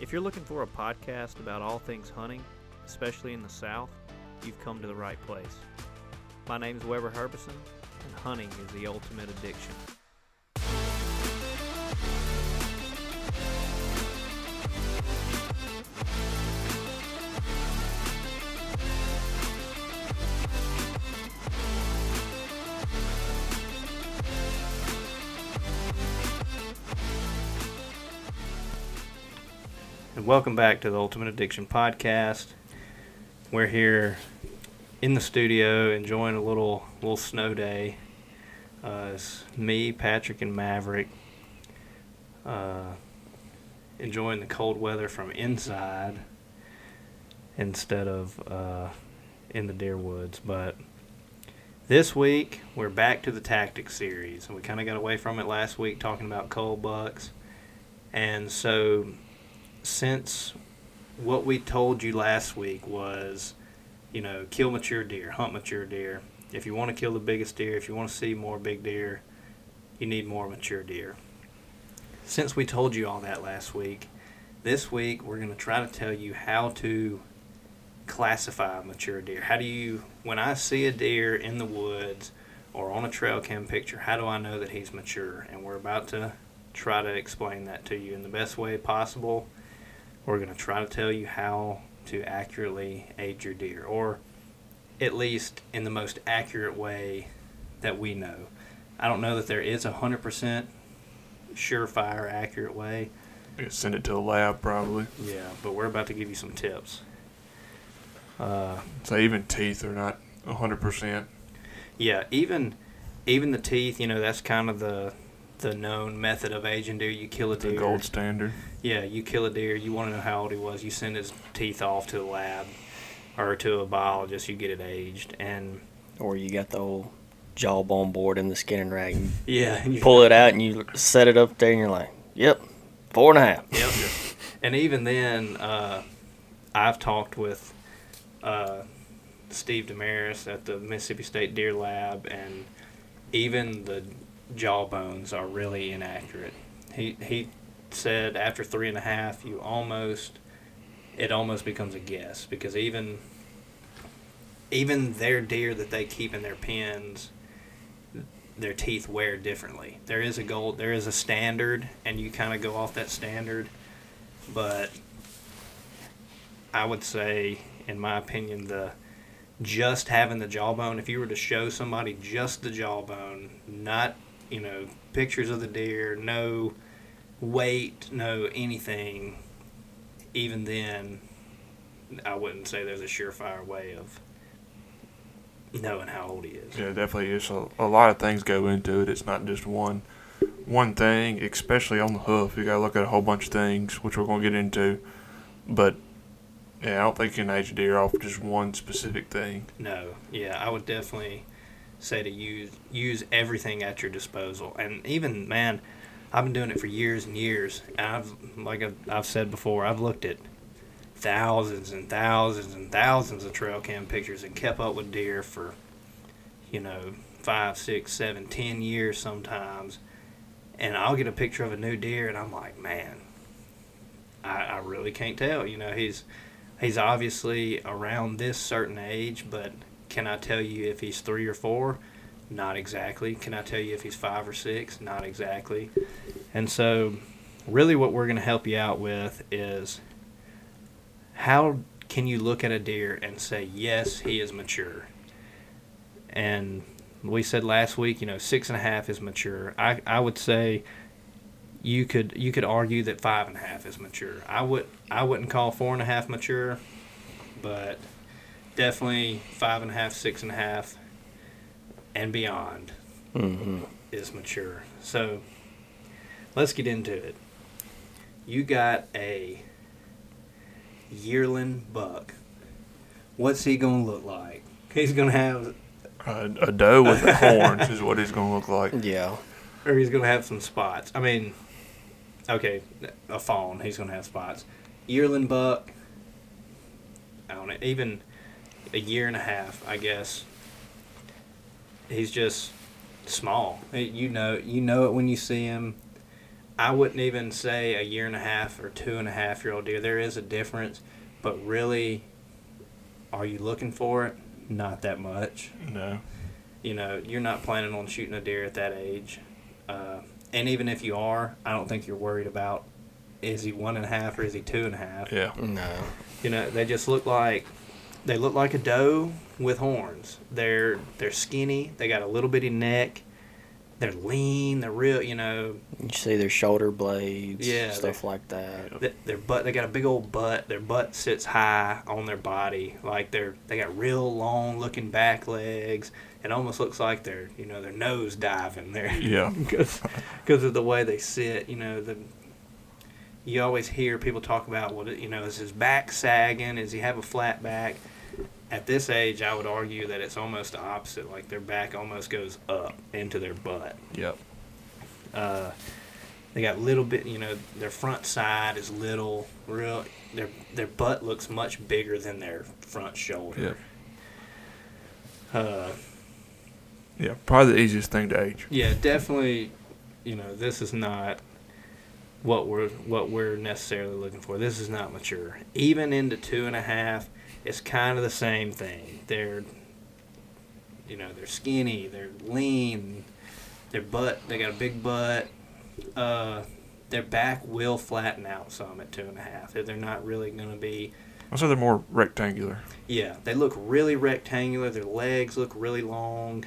If you're looking for a podcast about all things hunting, especially in the South, you've come to the right place. My name is Weber Herbison, and hunting is the ultimate addiction. Welcome back to the Ultimate Addiction Podcast. We're here in the studio enjoying a little little snow day. Uh, it's me, Patrick, and Maverick uh, enjoying the cold weather from inside instead of uh, in the deer woods. But this week we're back to the tactics series, and we kind of got away from it last week talking about cold bucks. And so, since what we told you last week was you know, kill mature deer, hunt mature deer. If you want to kill the biggest deer, if you want to see more big deer, you need more mature deer. Since we told you all that last week, this week we're going to try to tell you how to classify mature deer. How do you, when I see a deer in the woods or on a trail cam picture, how do I know that he's mature? And we're about to try to explain that to you in the best way possible. We're going to try to tell you how to accurately age your deer, or at least in the most accurate way that we know. I don't know that there is a hundred percent surefire accurate way. Send it to a lab probably. Yeah, but we're about to give you some tips. Uh, So even teeth are not a hundred percent. yeah, even even the teeth, you know, that's kind of the the known method of aging deer. You kill a deer. The deer. gold standard. Yeah, you kill a deer. You want to know how old he was. You send his teeth off to a lab or to a biologist. You get it aged, and Or you got the old jawbone board and the skinning rack. You yeah, and you pull it out and you set it up there and you're like, yep, four and a half. Yep. and even then, uh, I've talked with uh, Steve Demarais at the Mississippi State Deer Lab, and even the jawbones are really inaccurate. He he said after three and a half, you almost it almost becomes a guess because even even their deer that they keep in their pens their teeth wear differently. There is a gold, there is a standard, and you kind of go off that standard. But I would say, in my opinion, the just having the jawbone. If you were to show somebody just the jawbone, not you know pictures of the deer, no weight, no anything, even then, I wouldn't say there's a surefire way of knowing how old he is. Yeah, definitely is. A, a lot of things go into it. It's not just one one thing, especially on the hoof. You got to look at a whole bunch of things, which we're going to get into. But yeah, I don't think you can age a deer off just one specific thing. No, yeah, I would definitely say to use use everything at your disposal, and even man, I've been doing it for years and years. And I've like I've, I've said before, I've looked at thousands and thousands and thousands of trail cam pictures and kept up with deer for you know five, six, seven, ten years sometimes. And I'll get a picture of a new deer, and I'm like, man, I, I really can't tell. You know, he's he's obviously around this certain age, but can I tell you if he's three or four? Not exactly. Can I tell you if he's five or six? Not exactly. And so, really, what we're going to help you out with is how can you look at a deer and say, yes, he is mature? And we said last week, you know, six and a half is mature. I, I would say you could you could argue that five and a half is mature. I would I wouldn't call four and a half mature, but definitely five and a half, six and a half, and beyond Mm-hmm. is mature. So let's get into it. You got a yearling buck. What's he gonna look like? He's gonna have, A, a doe with horns is what he's going to look like. Yeah. or he's gonna have some spots. I mean, okay, a fawn. He's gonna have spots. Yearling buck. I don't know. Even a year and a half, I guess. He's just small. You know, you know it when you see him. I wouldn't even say a year and a half or two and a half year old deer. There is a difference, but really, are you looking for it? Not that much. No. You know, you're not planning on shooting a deer at that age. Uh, and even if you are, I don't think you're worried about is he one and a half or is he two and a half. Yeah. No. You know, they just look like they look like a doe with horns. They're they're skinny. They got a little bitty neck. They're lean. They're real. You know, You see their shoulder blades, Yeah, stuff like that. th- their butt. They got a big old butt. Their butt sits high on their body. Like they're they got real long looking back legs. It almost looks like they're you know they're nose diving there. Yeah. because of the way they sit. You know, the you always hear people talk about what you know is his back sagging? Does he have a flat back? At this age, I would argue that it's almost the opposite. Like their back almost goes up into their butt. Yep. Uh, they got little bit, you know, their front side is little, real. Their their butt looks much bigger than their front shoulder. Yep. Uh, Yeah. Probably the easiest thing to age. Yeah, definitely. You know, this is not what we're what we're necessarily looking for. This is not mature. Even into two and a half, it's kind of the same thing. They're, you know, they're skinny, they're lean, their butt, they got a big butt. Uh, their back will flatten out some at two and a half. They're not really going to be. I say they're more rectangular, Yeah, they look really rectangular. Their legs look really long.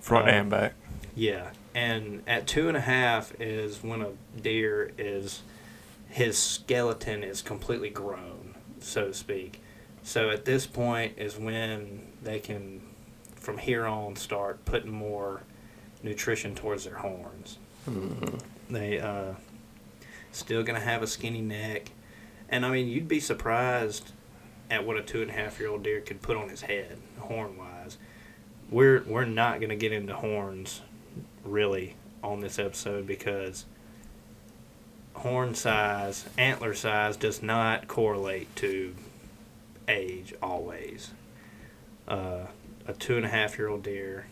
front Uh, and back. Yeah, and at two and a half is when a deer is his skeleton is completely grown, so to speak. So at this point is when they can, from here on, start putting more nutrition towards their horns. hmm They uh, still gonna have a skinny neck, and I mean you'd be surprised at what a two and a half year old deer could put on his head, horn wise. We're we're not gonna get into horns really on this episode because horn size, antler size does not correlate to age always. Uh, a two and a half year old deer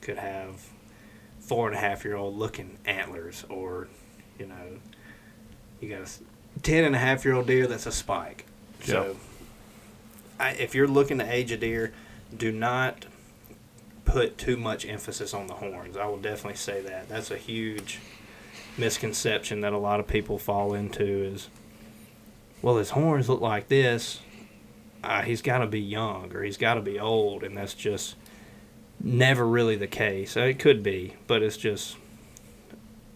could have four and a half year old looking antlers or you know you got a ten and a half year old deer that's a spike. So I, if you're looking to age a deer do not put too much emphasis on the horns. I will definitely say that. That's a huge misconception that a lot of people fall into is well his horns look like this uh, he's got to be young or he's got to be old and that's just never really the case. It could be, but it's just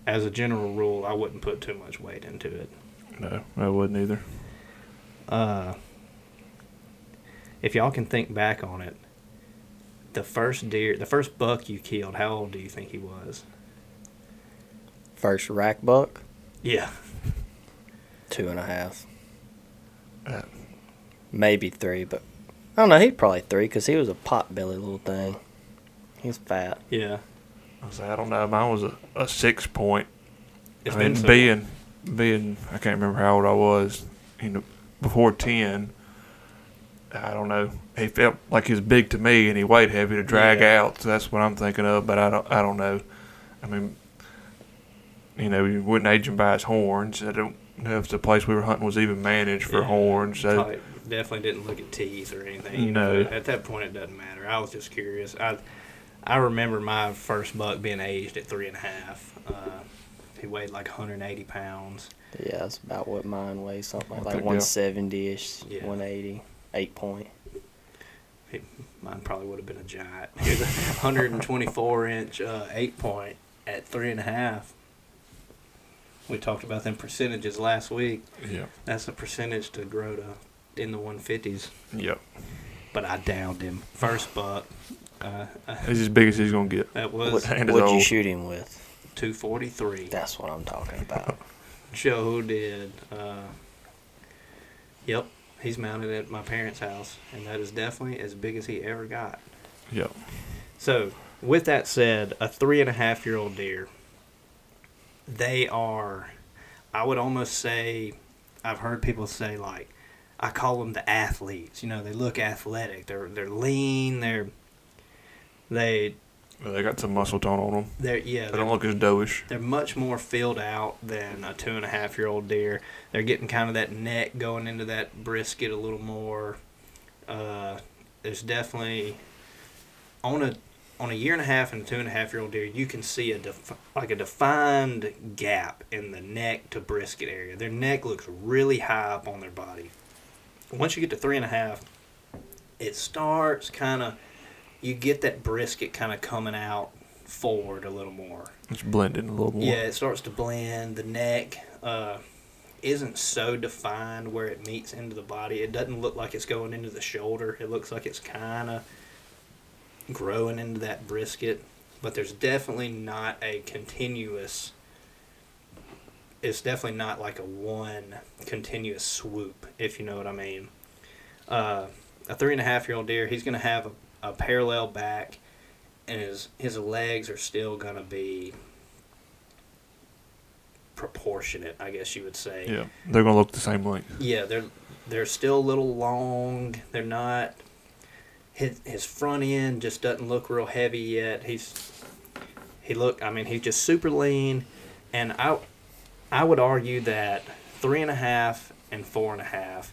as a general rule, I wouldn't put too much weight into it. No, I wouldn't either. Uh, if y'all can think back on it, the first deer, the first buck you killed, how old do you think he was? First rack buck, Yeah, two and a half, Uh, maybe three, but I don't know. He'd probably three because he was a pot belly little thing. He's fat. yeah. I say I don't know. Mine was a, a six point. It's I been mean, so being being I can't remember how old I was. You know, before ten. I don't know. He felt like he was big to me, and he weighed heavy to drag Yeah. out. So that's what I'm thinking of. But I don't. I don't know. I mean, you know, you wouldn't age him by his horns. I don't know if the place we were hunting was even managed for Yeah. horns. So Probably definitely didn't look at teeth or anything. You No. know, at that point it doesn't matter. I was just curious. I I remember my first buck being aged at three and a half. Uh, he weighed like 180 pounds. Yeah, that's about what mine weighs. Something like, like 170 ish, Yeah. 180, eight point. He, mine probably would have been a giant. He was a 124 inch uh, eight point at three and a half. We talked about them percentages last week. yeah, That's a percentage to grow to in the 150s. yep. But I downed him first buck. Uh, He's as big as he's gonna get. that What, was hand is what'd you shoot him with? 243. That's what I'm talking about. Joe did. Uh, yep, he's mounted at my parents' house, and that is definitely as big as he ever got. Yep. So, with that said, a three and a half year old deer, they are, I would almost say, I've heard people say like, I call them the athletes. You know, they look athletic. They're they're lean. They're they Well, they got some muscle tone on them. they're yeah They they're, don't look as doughish. they're much more filled out than a two and a half year old deer. They're getting kind of that neck going into that brisket a little more. Uh, there's definitely on a on a year and a half and a two and a half year old deer, you can see a def- like a defined gap in the neck to brisket area. Their neck looks really high up on their body. Once you get to three and a half, it starts kind of you get that brisket kind of coming out forward a little more. It's blending a little more. Yeah, it starts to blend. The neck uh, isn't so defined where it meets into the body. It doesn't look like it's going into the shoulder. It looks like it's kind of growing into that brisket. But there's definitely not a continuous. It's definitely not like a one continuous swoop, if you know what I mean. Uh, a three and a half year old deer, he's going to have a, a parallel back, and his his legs are still going to be proportionate, I guess you would say. Yeah, they're gonna look the same length. Yeah, they're they're still a little long. They're not. His his front end just doesn't look real heavy yet. He's he look. I mean, he's just super lean, and I I would argue that three and a half and four and a half.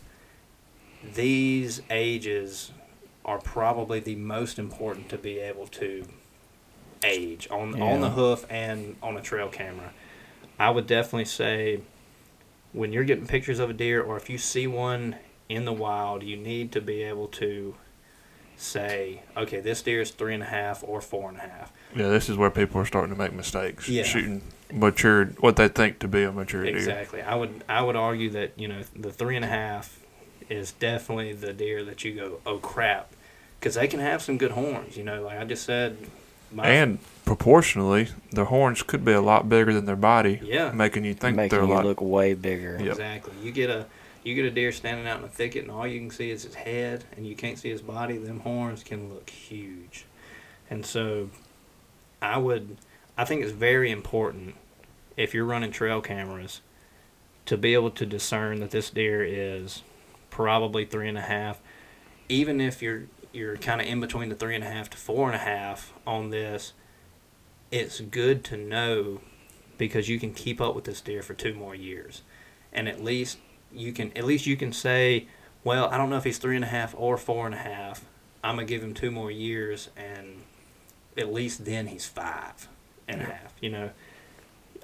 These ages are probably the most important to be able to age on on the hoof and on a trail camera. I would definitely say when you're getting pictures of a deer or if you see one in the wild, you need to be able to say, okay, this deer is three and a half or four and a half. Yeah, this is where people are starting to make mistakes. Yeah. Shooting matured, what they think to be a mature deer. Exactly. I would I would argue that you know the three and a half is definitely the deer that you go, oh crap, because they can have some good horns. You know, like I just said, my, And proportionally, their horns could be a lot bigger than their body, yeah, making you think making they're a you lot. look way bigger. Yep. exactly. You get a you get a deer standing out in a thicket, and all you can see is his head, and you can't see his body. Them horns can look huge, and so I would I think it's very important if you're running trail cameras to be able to discern that this deer is probably three and a half, even if you're you're kind of in between the three and a half to four and a half on this. It's good to know because you can keep up with this deer for two more years, and at least you can at least you can say, well, I don't know if he's three and a half or four and a half. I'm gonna give him two more years, and at least then he's five and a half. You know,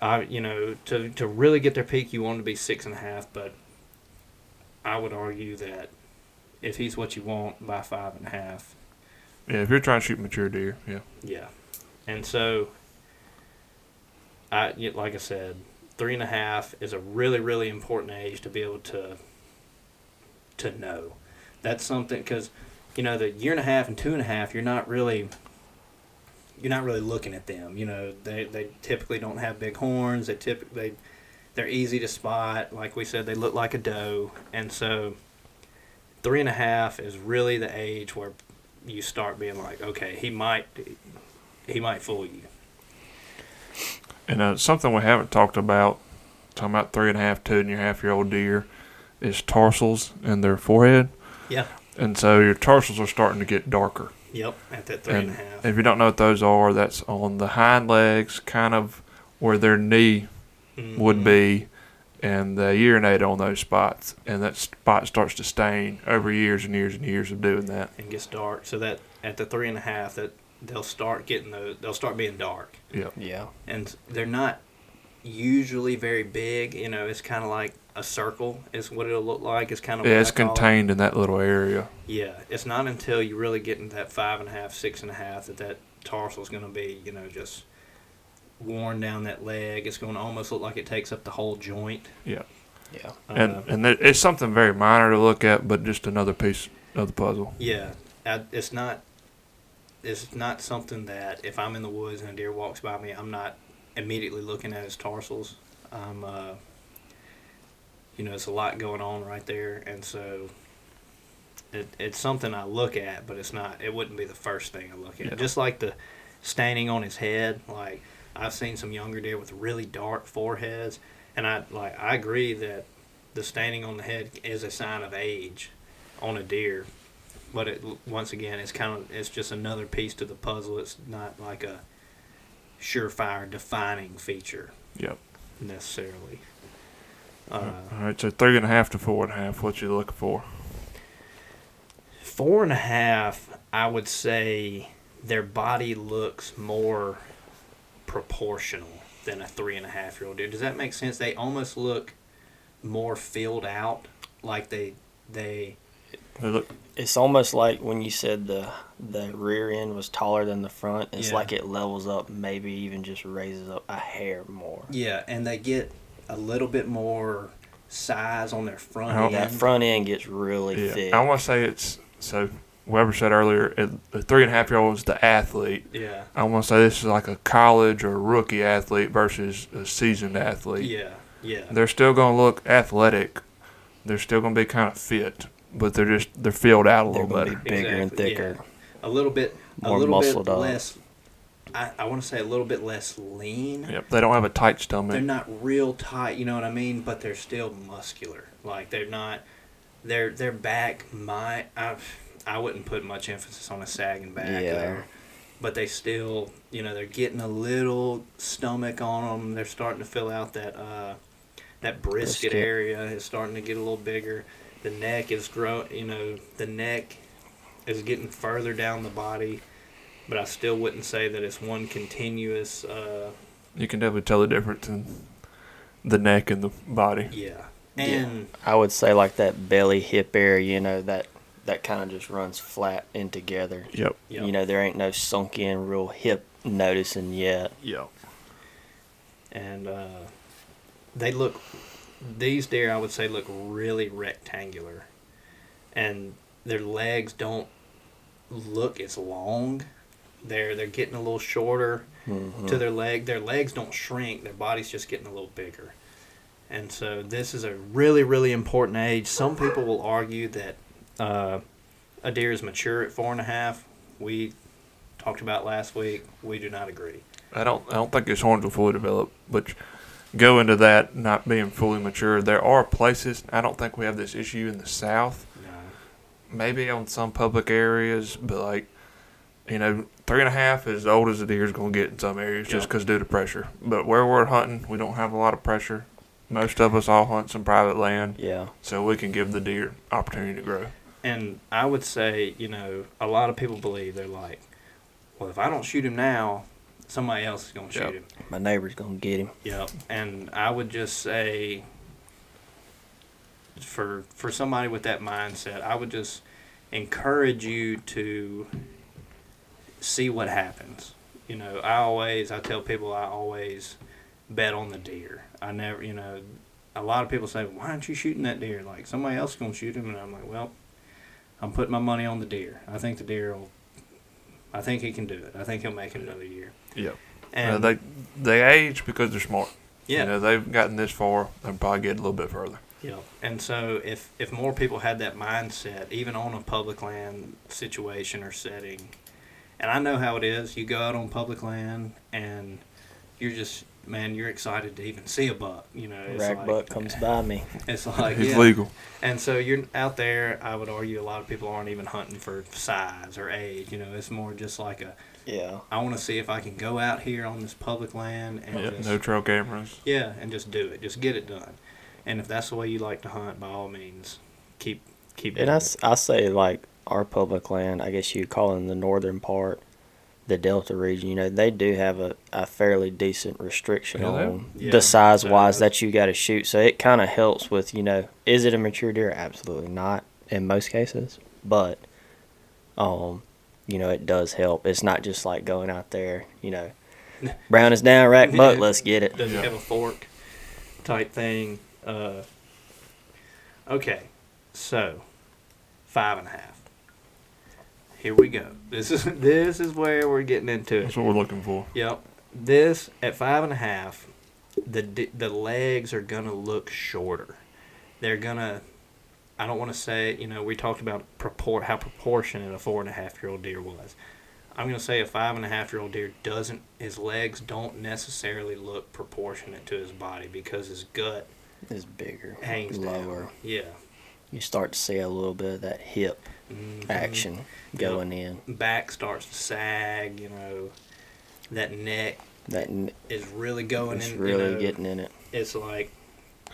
I you know to to really get their peak, you want him to be six and a half, but I would argue that if he's what you want by five and a half, Yeah, if you're trying to shoot mature deer, yeah. yeah, and so I like I said, three and a half is a really really important age to be able to to know. That's something because you know the year and a half and two and a half, you're not really you're not really looking at them. You know they they typically don't have big horns. They typically they're easy to spot. Like we said, they look like a doe, and so three and a half is really the age where you start being like, okay, he might he might fool you. And uh, something we haven't talked about, talking about three and a half, two and a half year old deer, is tarsals in their forehead. Yeah. And so your tarsals are starting to get darker. Yep, at that three and a half. if you don't know what those are, that's on the hind legs, kind of where their knee would Mhm. be, and they urinate on those spots, and that spot starts to stain over years and years and years of doing that. and gets dark. So that at the three and a half, that they'll start getting those. They'll start being dark, Yep. Yeah. and they're not usually very big. You know, it's kind of like a circle is what it'll look like. It's kind of Yeah, what it's I call it. contained in that little area. Yeah, it's not until you really get into that five and a half, six and a half that that tarsal is going to be, you know, just worn down that leg. It's going to almost look like it takes up the whole joint. Yeah. Yeah. And Uh, and there, it's something very minor to look at, but just another piece of the puzzle. Yeah, I, it's not. It's not something that if I'm in the woods and a deer walks by me, I'm not immediately looking at his tarsals. I'm, uh, you know, it's a lot going on right there, and so it, it's something I look at, but it's not. It wouldn't be the first thing I look at. Yeah. Just like the staining on his head. Like I've seen some younger deer with really dark foreheads, and I like I agree that the staining on the head is a sign of age on a deer but it once again, it's kind of it's just another piece to the puzzle. It's not like a surefire defining feature Yep. necessarily. Uh, All right, so three and a half to four and a half. What you looking for? Four and a half, I would say their body looks more proportional than a three and a half year old deer. Does that make sense? They almost look more filled out, like they they They look. It's almost like when you said the the rear end was taller than the front. It's Yeah. like it levels up, maybe even just raises up a hair more. yeah, and they get a little bit more size on their front Oh, end. That front end gets really Yeah. thick. I want to say it's so. Weber said earlier, the three and a half year old is the athlete. Yeah, I want to say this is like a college or rookie athlete versus a seasoned athlete. yeah, yeah. They're still going to look athletic. They're still going to be kind of fit, but they're just they're filled out a They're little gonna better. be bigger and Exactly, thicker. A little bit, a More little bit muscled up. less. I, I want to say a little bit less lean. Yep. They don't have a tight stomach. they're not real tight, you know what I mean? But they're still muscular. Like they're not. Their their back might. I I wouldn't put much emphasis on a sagging back Yeah. there. But they still, you know, they're getting a little stomach on them. They're starting to fill out that uh, that brisket, Brisket. area is starting to get a little bigger. The neck is grow. You know, the neck is getting further down the body. But I still wouldn't say that it's one continuous. Uh, You can definitely tell the difference in the neck and the body. yeah. Yeah. And I would say like that belly hip area, you know, that that kind of just runs flat in together. Yep. Yep. You know, there ain't no sunk in real hip noticing yet. Yep. and uh, they look these deer I would say look really rectangular, and their legs don't look as long. They're they're getting a little shorter Mhm. to their leg. Their legs don't shrink. Their body's just getting a little bigger. And so this is a really really important age. Some people will argue that uh, a deer is mature at four and a half. We talked about last week. We do not agree. I don't I don't think his horns will fully develop, but go into that not being fully mature. There are places I don't think we have this issue in the south. No. Maybe on some public areas, but like you know, three and a half is as old as a deer is going to get in some areas just because due to pressure. But where we're hunting, we don't have a lot of pressure. Most of us all hunt some private land, Yeah. so we can give the deer opportunity to grow. And I would say, you know, a lot of people believe they're like, well, if I don't shoot him now, somebody else is going to shoot Yep. him. My neighbor's gonna get him. Yep. And I would just say, for for somebody with that mindset, I would just encourage you to see what happens. You know, I always I tell people I always bet on the deer. I never, you know, a lot of people say, "Why aren't you shooting that deer?" Like somebody else is gonna shoot him, and I'm like, "Well, I'm putting my money on the deer. I think the deer will. I think he can do it. I think he'll make it another year." Yep. And uh, they they age because they're smart. yeah, You know, they've gotten this far, they'll probably get a little bit further. Yeah, and so if if more people had that mindset, even on a public land situation or setting, and I know how it is, you go out on public land and you're just man, you're excited to even see a buck. You know, it's Rag like, buck comes by me. It's like He's yeah. legal. and so you're out there. I would argue a lot of people aren't even hunting for size or age. You know, it's more just like a Yeah. I want to see if I can go out here on this public land and Yep, just no trail cameras. yeah, and just do it. Just get it done. And if that's the way you like to hunt, by all means, keep keep. And doing I, it. s- I say like our public land, I guess you'd call it in the northern part, the Delta region. You know, they do have a, a fairly decent restriction Yeah, on Yeah, the size wise size. that you got to shoot. So it kind of helps with you know, is it a mature deer? Absolutely not in most cases, but um, you know, it does help. It's not just like going out there, you know, brown is down, rack buck, Yeah. let's get it. Does Yeah. it have a fork type thing? Uh, okay, so five and a half. Here we go. This is this is where we're getting into it. That's what we're looking for. Yep. This at five and a half, the the legs are gonna look shorter. They're gonna. I don't want to say. You know, we talked about propor- how proportionate a four and a half year old deer was. I'm gonna say a five and a half year old deer doesn't. His legs don't necessarily look proportionate to his body because his gut is bigger, hangs lower. down. Yeah. You start to see a little bit of that hip Mhm. action going in. Back starts to sag. You know, that neck That n- is really going it's in. really you know, getting in it. It's like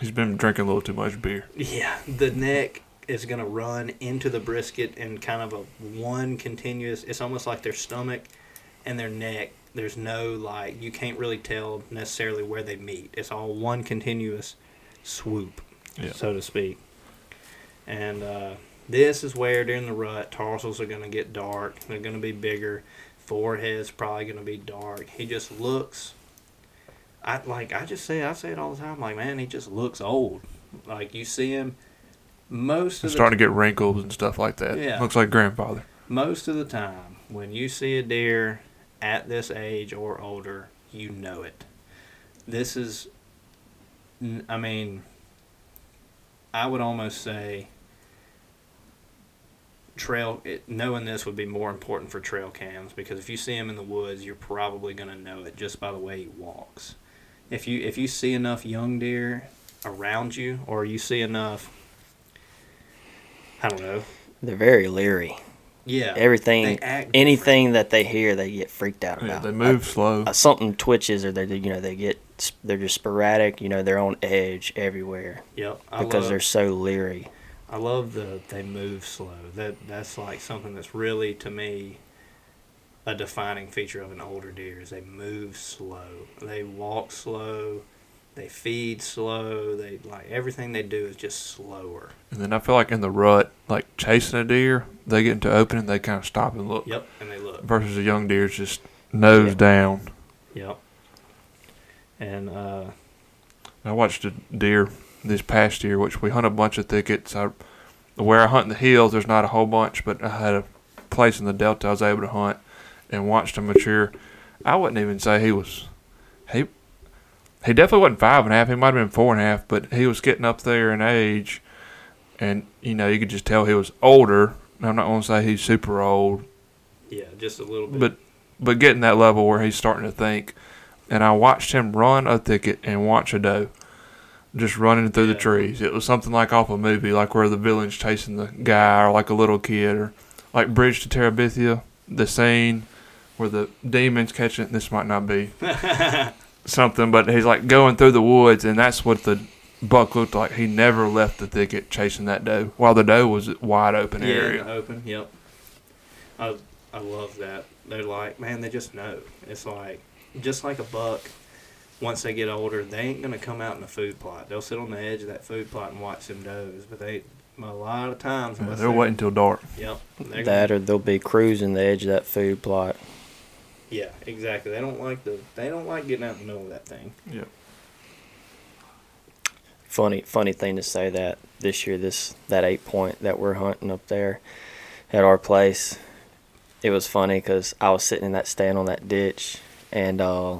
He's been drinking a little too much beer. Yeah, the neck is going to run into the brisket in kind of a one continuous. It's almost like their stomach and their neck. There's no like you can't really tell necessarily where they meet. It's all one continuous swoop, Yeah. so to speak. And uh, this is where during the rut, tarsals are going to get dark. They're going to be bigger. Forehead's probably going to be dark. He just looks. I like. I just say. I say it all the time. Like, man, he just looks old. Like you see him most of He's the starting to get wrinkles and stuff like that. Yeah. Looks like grandfather. most of the time when you see a deer at this age or older, you know it. This is, I mean, I would almost say trail it, knowing this would be more important for trail cams because if you see him in the woods, you're probably going to know it just by the way he walks. If you if you see enough young deer around you or you see enough I don't know. They're very leery. Yeah. Everything, they act anything that they hear, they get freaked out Yeah, about. they move slow. Uh, something twitches, or they, you know, they get, they're just sporadic. You know, they're on edge everywhere Yep, I because love, they're so leery. I love the they move slow. That that's like something that's really to me a defining feature of an older deer is they move slow. They walk slow. They feed slow. They like everything they do is just slower. And then I feel like in the rut, like chasing a deer, they get into opening, they kind of stop and look. Yep, and they look. Versus a young deer's just nose Yeah. down. Yep. And uh, I watched a deer this past year, which we hunt a bunch of thickets. I, where I hunt in the hills, there's not a whole bunch, but I had a place in the delta I was able to hunt and watched him mature. I wouldn't even say he was he he definitely wasn't five and a half. He might have been four and a half, but he was getting up there in age, and you know you could just tell he was older. I'm not going to say he's super old, yeah, just a little bit. but but getting that level where he's starting to think. And I watched him run a thicket and watch a doe, just running through the trees. It was something like off a movie, like where the villain's chasing the guy, or like a little kid, or like Bridge to Terabithia, the scene where the demons catching. This might not be something, but he's like going through the woods, and that's what the buck looked like. He never left the thicket chasing that doe, while the doe was wide open yeah, area. open. Yep. I I love that. They're like, man, they just know. It's like just like a buck. Once they get older, they ain't gonna come out in a food plot. They'll sit on the edge of that food plot and watch them does. But they a lot of times. Yeah, they're waiting till dark. Yep. That gonna, or they'll be cruising the edge of that food plot. yeah, exactly. They don't like the. They don't like getting out in the middle of that thing. Yep. Funny, funny thing to say that this year, this that eight point that we're hunting up there at our place, it was funny because I was sitting in that stand on that ditch and uh,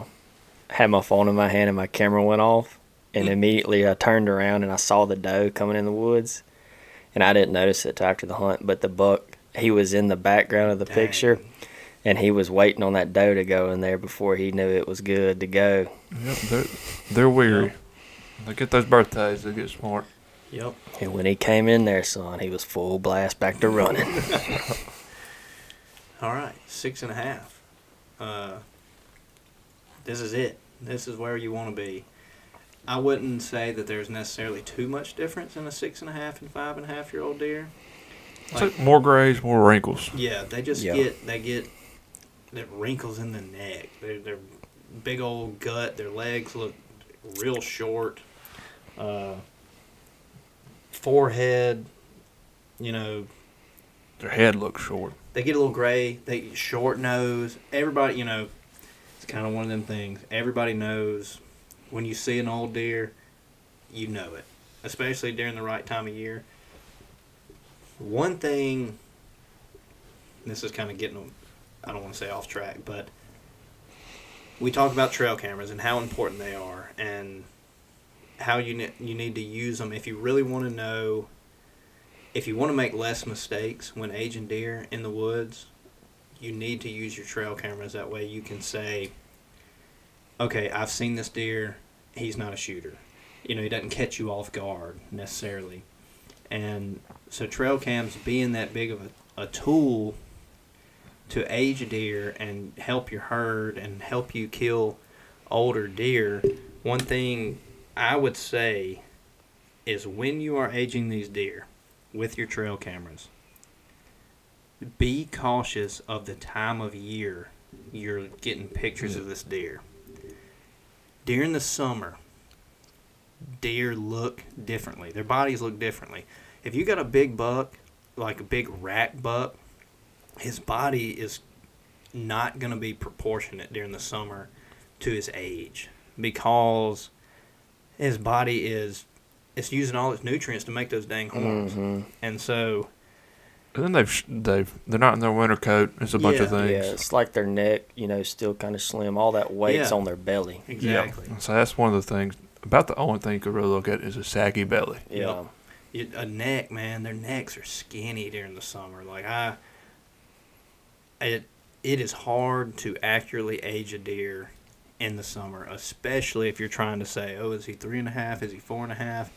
had my phone in my hand and my camera went off, and immediately I turned around and I saw the doe coming in the woods, and I didn't notice it till after the hunt, but the buck he was in the background of the picture. And he was waiting on that doe to go in there before he knew it was good to go. Yep, they're they're weary. They get those birthdays, they get smart. Yep. And when he came in there, son, he was full blast back to running. All right, six and a half. Uh, this is it. This is where you want to be. I wouldn't say that there's necessarily too much difference in a six and a half and five and a half year old deer. So more grays, more wrinkles. Yeah, they just Yeah. get they get the wrinkles in the neck. They're, they're big old gut. Their legs look real short. Uh, forehead, you know, Their head looks short. they get a little gray. They get short nose. Everybody, you know, it's kind of one of them things. Everybody knows when you see an old deer, you know it, especially during the right time of year. One thing, this is kind of getting, I don't want to say off track, but we talk about trail cameras and how important they are and how you ne- you need to use them if you really want to know if you want to make less mistakes when aging deer in the woods, you need to use your trail cameras. That way you can say, okay, I've seen this deer. He's not a shooter. You know, he doesn't catch you off guard necessarily. And so trail cams being that big of a, a tool to age a deer and help your herd and help you kill older deer, one thing I would say is when you are aging these deer with your trail cameras, be cautious of the time of year you're getting pictures of this deer. During the summer, deer look differently. Their bodies look differently. If you got a big buck, like a big rack buck, his body is not going to be proportionate during the summer to his age because his body is it's using all its nutrients to make those dang horns. hmm And so And then they've sh- they've they're not in their winter coat. It's a bunch of things. Yeah, it's like their neck, you know, still kind of slim. All that weight's Yeah. on their belly. exactly. Yeah. So that's one of the things. About the only thing you could really look at is a saggy belly. Yeah. It, a neck, man, their necks are skinny during the summer. Like I, it it is hard to accurately age a deer in the summer, especially if you're trying to say, oh, is he three and a half? Is he four and a half?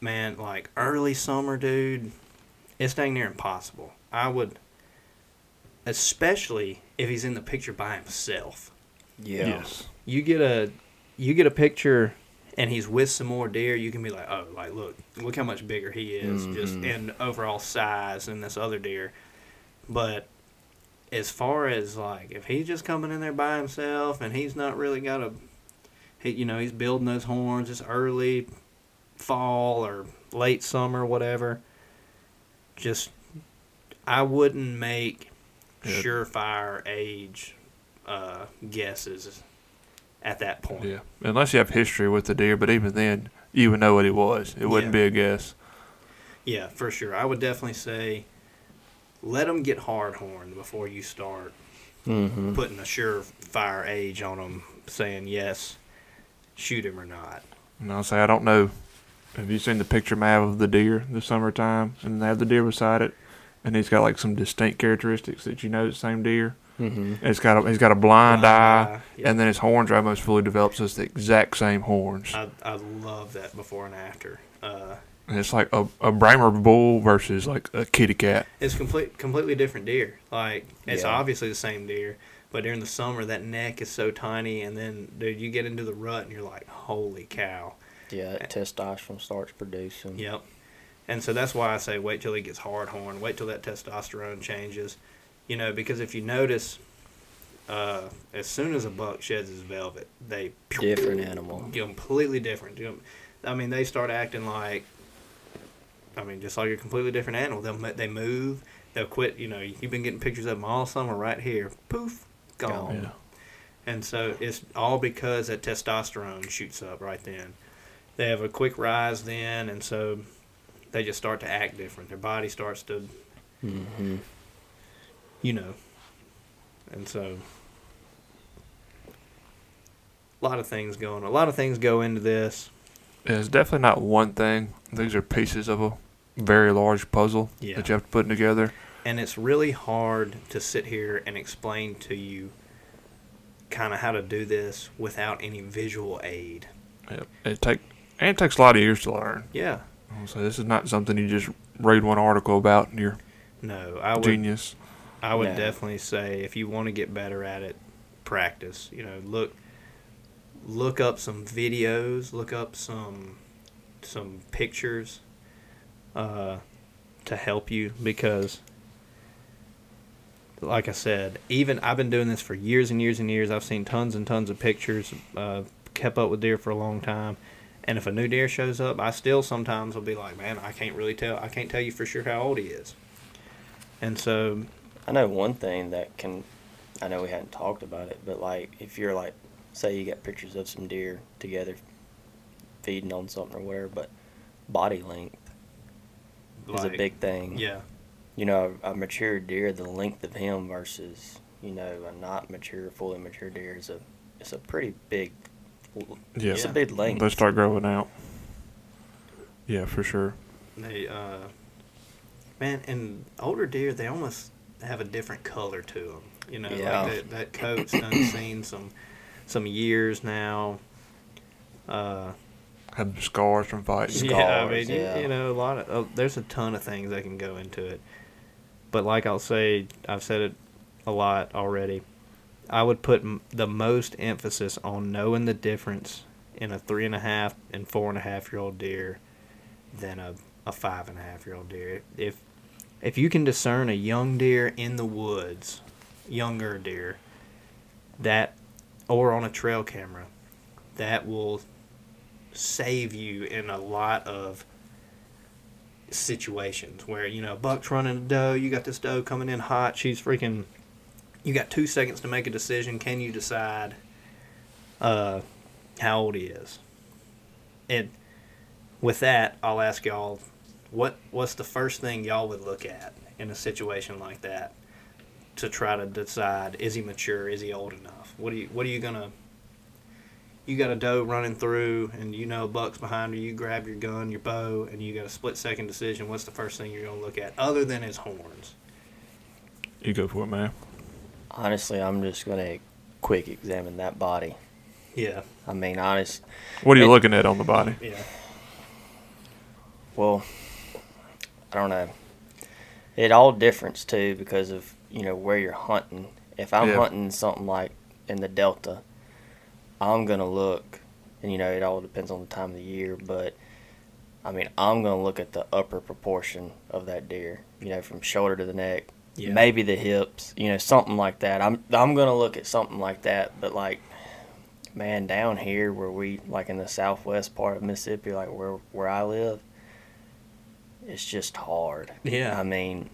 Man, like early summer, dude, it's dang near impossible. I would, especially if he's in the picture by himself Yeah. Yes. you get a you get a picture and he's with some more deer, you can be like, oh, like look, look how much bigger he is, just Mhm. in overall size than this other deer. But as far as like if he's just coming in there by himself and he's not really got a, he, you know, he's building those horns. It's early fall or late summer, whatever. Just I wouldn't make Yeah. surefire age uh, guesses at that point. Yeah. Unless you have history with the deer, but even then, you would know what he was. It wouldn't Yeah. be a guess. Yeah, for sure. I would definitely say let them get hard horned before you start hmm putting a surefire age on them, saying yes, shoot him or not. And I'll say I don't know. Have you seen the picture map of the deer this summertime? And they have the deer beside it, and he's got like some distinct characteristics that you know it's the same deer. hmm it's got a, he's got a blind, eye, yeah. and then his horns are almost fully developed, so it's the exact same horns. I, I love that before and after. Uh, And it's like a, a Brahma bull versus like a kitty cat. it's complete, completely different deer. Like it's Yeah. obviously the same deer, but during the summer that neck is so tiny, and then dude, you get into the rut and you're like, holy cow. Yeah, that testosterone starts producing. Yep. And so that's why I say wait till he gets hard horn. Wait till that testosterone changes. You know, because if you notice, uh, as soon as a buck sheds his velvet, they Different animal. completely different. You I mean, they start acting like, I mean, just like a completely different animal. They'll they move. They'll quit. You know, you've been getting pictures of them all summer right here. Poof, gone. Gone. Yeah. And so it's all because that testosterone shoots up right then. They have a quick rise then, and so they just start to act different. Their body starts to, hmm you know, and so a lot of things going. A lot of things go into this. Yeah, it's definitely not one thing. These are pieces of a very large puzzle Yeah. that you have to put together. and it's really hard to sit here and explain to you kind of how to do this without any visual aid. Yep. It take and it takes a lot of years to learn. Yeah. So this is not something you just read one article about and you're No, I would genius. I would No. definitely say if you want to get better at it, practice. You know, look look up some videos, look up some some pictures uh, to help you because like I said, even I've been doing this for years and years and years. I've seen tons and tons of pictures, uh, kept up with deer for a long time. And if a new deer shows up, I still sometimes will be like, man, I can't really tell. I can't tell you for sure how old he is. And so I know one thing that can. I know we hadn't talked about it, but like if you're like, say you got pictures of some deer together, feeding on something or whatever, but body length is a big thing. Yeah, You know, a mature deer, the length of him versus you know a not mature, fully mature deer is a it's a pretty big. Yeah. It's a big length. They start growing out. Yeah, for sure. they uh, man, and older deer they almost have a different color to them. You know, Yeah. like that, that coat's done seen some some years now. Uh, have scars from fighting. Yeah. yeah, I Scars, mean, you- yeah. you know, a lot of uh, there's a ton of things that can go into it. But like I'll say, I've said it a lot already. I would put the most emphasis on knowing the difference in a three and a half and four and a half year old deer than a, a five and a half year old deer. If if you can discern a young deer in the woods, younger deer, that or on a trail camera, that will save you in a lot of situations where you know buck's running a doe you got this doe coming in hot she's freaking you got two seconds to make a decision can you decide uh how old he is and with that i'll ask y'all what what's the first thing y'all would look at in a situation like that to try to decide is he mature is he old enough what are you what are you gonna you got a doe running through and you know buck's behind her, you grab your gun, your bow, and you got a split second decision. What's the first thing you're to look at other than his horns? You go for it, man. Honestly, I'm just gonna quick examine that body. Yeah. I mean, honest. What are you It- looking at on the body? Yeah. Well, I don't know. It all differs too because of you know where you're hunting. If I'm Yeah. hunting something like in the Delta, I'm gonna look, and you know it all depends on the time of the year, but I mean I'm gonna look at the upper proportion of that deer. You know, from shoulder to the neck, Yeah. maybe the hips. You know, something like that. I'm I'm gonna look at something like that, but like. Man, down here where we like in the southwest part of Mississippi, like where where I live, it's just hard. Yeah. I mean,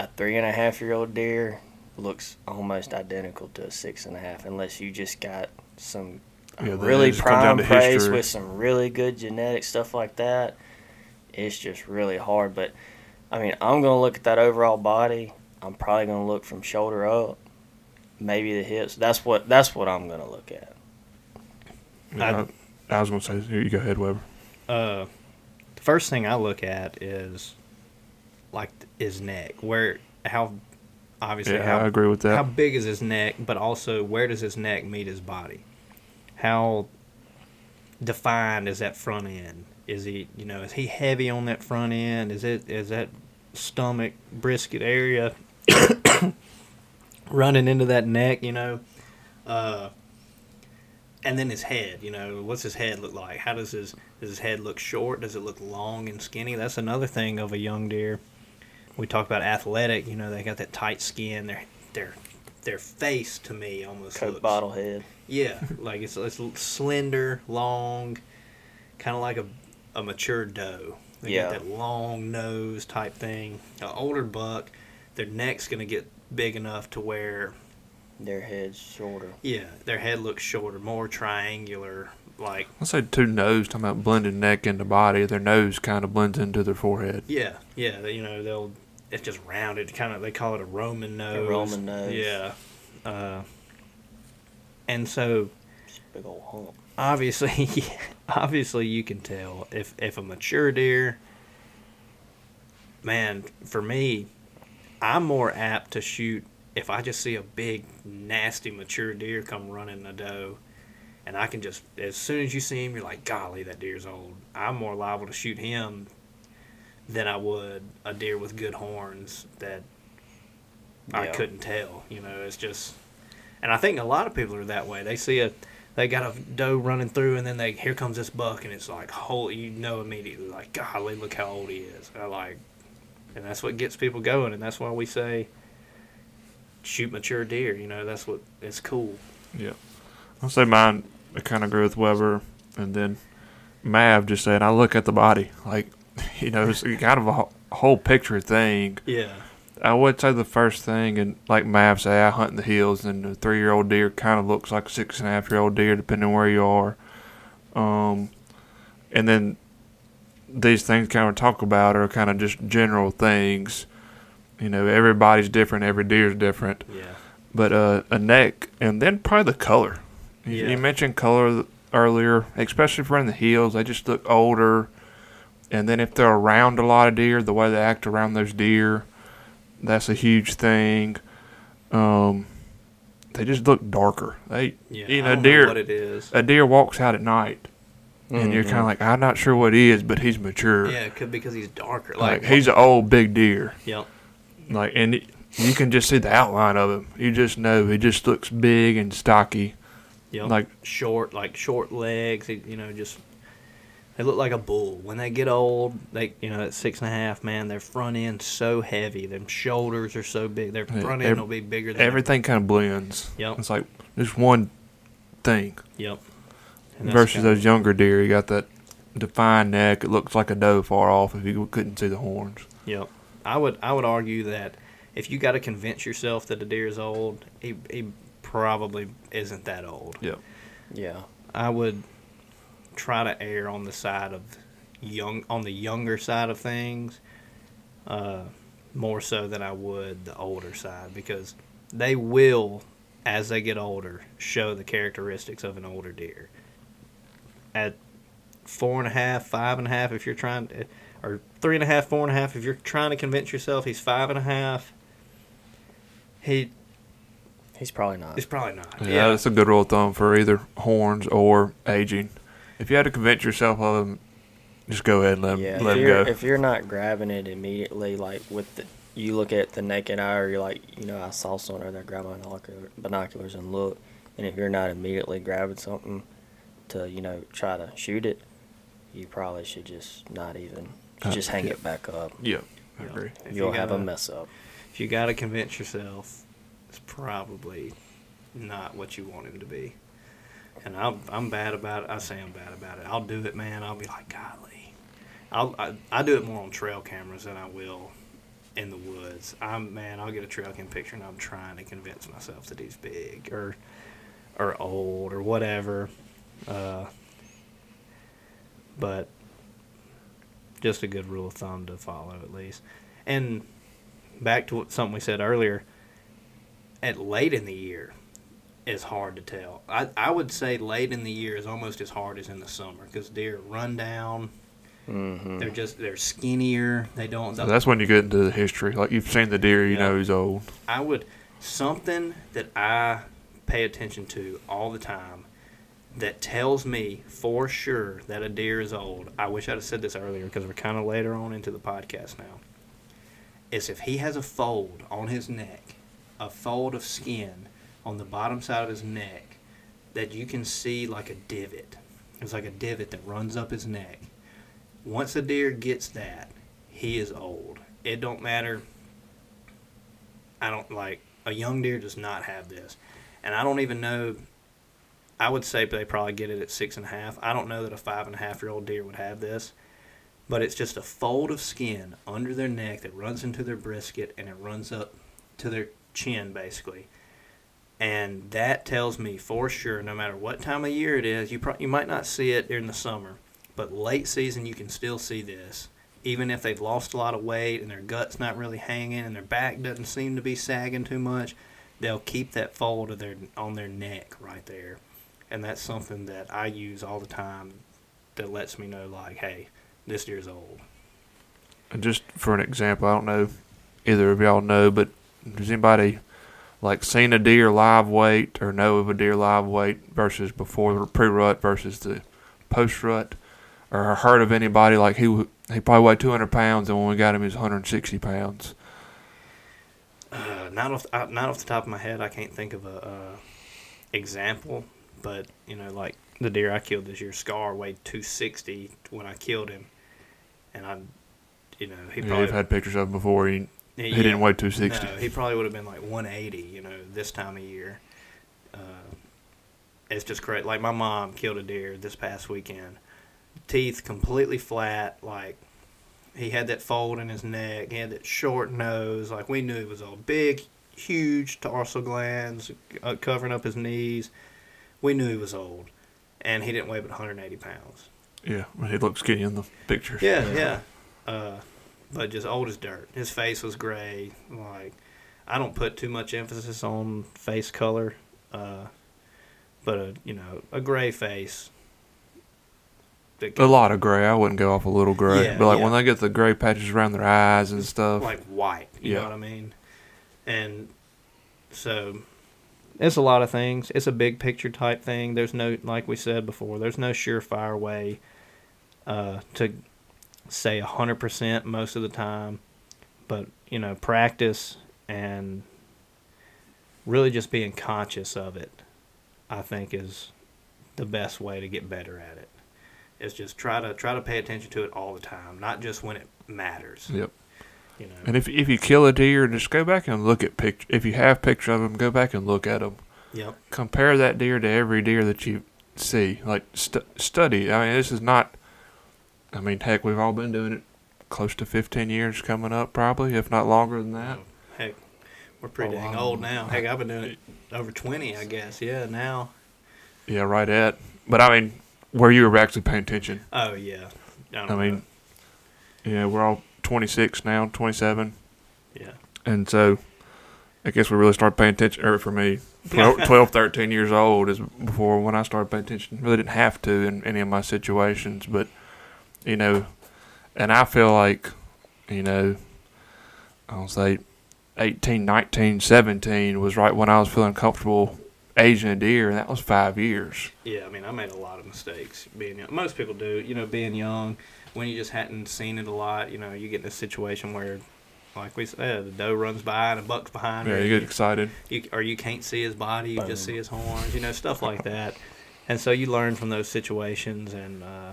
a three and a half year old deer looks almost identical to a six and a half, unless you just got some Yeah, really just comes down prime to place with some really good genetic stuff like that. It's just really hard. But I mean, I'm gonna look at that overall body. I'm probably gonna look from shoulder up, maybe the hips. That's what that's what I'm gonna look at. I, I was gonna say here you go ahead, Weber. Uh, the first thing I look at is like his neck. Where, how, obviously, Yeah, how I agree with that. how big is his neck, but also where does his neck meet his body? How defined is that front end? Is he, you know, is he heavy on that front end? Is it is that stomach brisket area running into that neck? You know, uh, and then his head. You know, what's his head look like? How does his does his head look short? Does it look long and skinny? That's another thing of a young deer we talk about athletic, you know, they got that tight skin. Their their their face to me almost Coke looks bottle head. Yeah, like it's it's slender, long, kind of like a a mature doe. They Yeah. got that long nose type thing. An older buck, their neck's gonna get big enough to where Their head's shorter. yeah, their head looks shorter, more triangular. Like Let's say two nose, talking about blending neck into body. Their nose kind of blends into their forehead. yeah, yeah, they, you know they'll it's just rounded, kind of they call it a Roman nose. Roman nose. Yeah. Uh, and so Just a big old hump. Obviously obviously you can tell if if a mature deer man for me i'm more apt to shoot if i just see a big nasty mature deer come running the doe and i can just as soon as you see him you're like golly that deer's old. I'm more liable to shoot him than i would a deer with good horns that i couldn't tell you know it's just and i think a lot of people are that way. They see a they got a doe running through, and then they here comes this buck, and it's like, holy, you know immediately, like, golly, look how old he is. I like, and that's what gets people going, and that's why we say, shoot mature deer. You know, that's what it's cool. Yeah. I'll say mine, I kind of agree with Weber. And then Mav just said, I look at the body. Like, you know, it's kind of a whole picture thing. Yeah, I would say the first thing, and like Mav say, I hunt in the hills, and the three year old deer kind of looks like a six and a half year old deer, depending on where you are. Um, and then these things kind of talk about are kind of just general things. You know, everybody's different, every deer's different yeah, but uh, a neck, and then probably the color. You- Yeah. You mentioned color earlier, especially if we're in the hills, they just look older. And then if they're around a lot of deer, the way they act around those deer, that's a huge thing. Um, they just look darker. They, yeah. you I know, don't deer. what it is. a deer walks out at night, and you're kind of like, I'm not sure what he is, but he's mature. Yeah, it could because he's darker. Like, Like, he's an old big deer. Yep. Like, and it, you can just see the outline of him. You just know he just looks big and stocky. Yep. Like, short, like short legs. You know, just they look like a bull. When they get old, they you know at six and a half, man, their front end so heavy. Their shoulders are so big. Their Yeah, front end ev- will be bigger than everything kind of blends. Yep. It's like just one thing. Yep. And Versus those younger deer, you got that defined neck. It looks like a doe far off if you couldn't see the horns. Yep. I would I would argue that if you got to convince yourself that a deer is old, he he probably isn't that old. Yep. Yeah. I would try to err on the side of young on the younger side of things, uh, more so than I would the older side because they will, as they get older, show the characteristics of an older deer. At four and a half, five and a half, if you're trying to, or three and a half, four and a half, if you're trying to convince yourself he's five and a half, he He's probably not. is probably not. Yeah, that's a good rule of thumb for either horns or aging. If you had to convince yourself of them, just go ahead and let, yeah. him, let if you're go. if you're not grabbing it immediately, like with the you look at the naked eye, or you're like, you know, I saw someone over there grab my binoculars and look, and if you're not immediately grabbing something to you know try to shoot it, you probably should just not even Uh, just hang yeah. it back up. yeah, I Yeah. agree. If you You'll have a gotta- mess up. if you got to convince yourself, it's probably not what you want him to be. And I'm I'm bad about it. I say I'm bad about it. I'll do it, man. I'll be like, golly. I'll I, I do it more on trail cameras than I will in the woods. I'm man. I'll get a trail cam picture and I'm trying to convince myself that he's big or or old or whatever. Uh, but just a good rule of thumb to follow at least. And back to what, something we said earlier, at late in the year is hard to tell. I, I would say late in the year is almost as hard as in the summer because deer run down. Mm-hmm. They're just they're skinnier. They don't. So that's when you get into the history. Like you've seen the deer, you Yeah. know he's old. I would something that I pay attention to all the time that tells me for sure that a deer is old. I wish I'd have said this earlier because we're kind of later on into the podcast now. Is if he has a fold on his neck, a fold of skin on the bottom side of his neck that you can see like a divot. It's like a divot that runs up his neck. Once a deer gets that, he is old. It don't matter I don't like a young deer does not have this, and I don't even know. I would say they probably get it at six and a half. I don't know that a five and a half year old deer would have this, but it's just a fold of skin under their neck that runs into their brisket and it runs up to their chin basically, and that tells me for sure, no matter what time of year it is, you pro- you might not see it during the summer, but late season you can still see this even if they've lost a lot of weight and their gut's not really hanging and their back doesn't seem to be sagging too much, they'll keep that fold of their on their neck right there, and that's something that I use all the time that lets me know like, hey, this deer's old. And just for an example, I don't know either of y'all know, but does anybody like seen a deer live weight or know of a deer live weight versus before the pre rut versus the post rut, or heard of anybody like he he probably weighed 200 pounds and when we got him he was 160 pounds. Uh, not off uh, not off the top of my head, I can't think of a uh, example, but you know, like the deer I killed this year, Scar weighed 260 when I killed him, and I, you know, he Yeah, probably You've had pictures of him before. He, he didn't weigh 260. No, he probably would have been like 180, you know, this time of year. Uh, it's just great. Like my mom killed a deer this past weekend. Teeth completely flat. Like he had that fold in his neck. He had that short nose. Like we knew he was all big, huge tarsal glands uh, covering up his knees. We knew he was old, and he didn't weigh but 180 pounds. Yeah, he looked skinny in the pictures. Yeah, Yeah. yeah. Uh, but just old as dirt. His face was gray. Like, I don't put too much emphasis on face color, uh, but a you know a gray face. A lot of gray. I wouldn't go off a little gray. Yeah, but like yeah. when they get the gray patches around their eyes and stuff. like white. You Yeah. know what I mean? And so, it's a lot of things. It's a big picture type thing. There's no, like we said before, there's no surefire way uh, to say 100% most of the time. But, you know, practice and really just being conscious of it, I think, is the best way to get better at it. Is just try to try to pay attention to it all the time, not just when it matters. Yep. You know. And if if you kill a deer, just go back and look at picture. If you have picture of them, go back and look at them. Yep. Compare that deer to every deer that you see. Like stu- study. I mean, this is not. I mean, heck, we've all been doing it close to 15 years coming up, probably, if not longer than that. Oh, heck, we're pretty Oh, dang old now. Heck, I've been doing it over 20, I guess. Yeah, now. Yeah, right at. But I mean, where you were actually paying attention. Oh, yeah. I, I mean, yeah, we're all 26 now, 27. yeah. And so I guess we really started paying attention, or for me, 12, 12 13 years old is before when I started paying attention. Really didn't have to in any of my situations, but, you know, and I feel like, you know, I'll say 18, 19, 17 was right when I was feeling comfortable aging a deer, and that was five years. Yeah, I mean, I made a lot of mistakes being young. Most people do, you know, being young, when you just hadn't seen it a lot, you know, you get in a situation where, like we said, the doe runs by and a buck's behind Yeah, you get excited. you, or you can't see his body, you just see his horns, you know, stuff like that. And so you learn from those situations, and uh,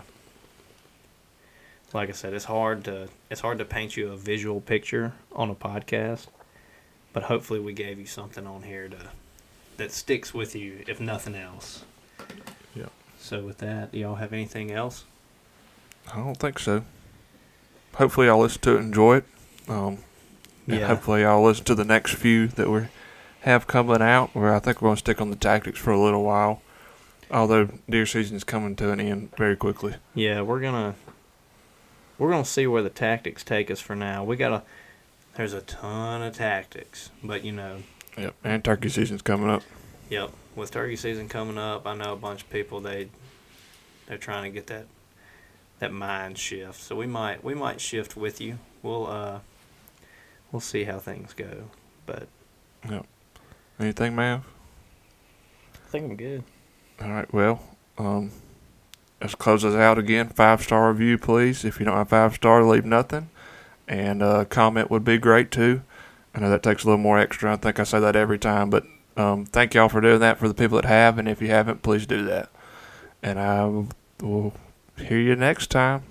like I said, it's hard to it's hard to paint you a visual picture on a podcast, but hopefully we gave you something on here to that sticks with you, if nothing else. Yeah. So with that, do y'all have anything else? I don't think so. Hopefully, I'll listen to it and enjoy it. Um, Yeah. hopefully, I'll listen to the next few that we have coming out. Where I think we're going to stick on the tactics for a little while. Although deer season is coming to an end very quickly. Yeah, we're gonna we're gonna see where the tactics take us for now. We gotta. There's a ton of tactics, but you know, Yep. And turkey season's coming up. Yep. With turkey season coming up, I know a bunch of people they they're trying to get that that mind shift. So we might we might shift with you. We'll uh we'll see how things go. But Yep. Anything, Mav? I think I'm good. All right. Well, um, let's close us out again. Five star review, please. If you don't have five star, leave nothing. And uh, comment would be great too. I know that takes a little more extra. I think I say that every time, but um, thank y'all for doing that for the people that have. And if you haven't, please do that. And I will hear you next time.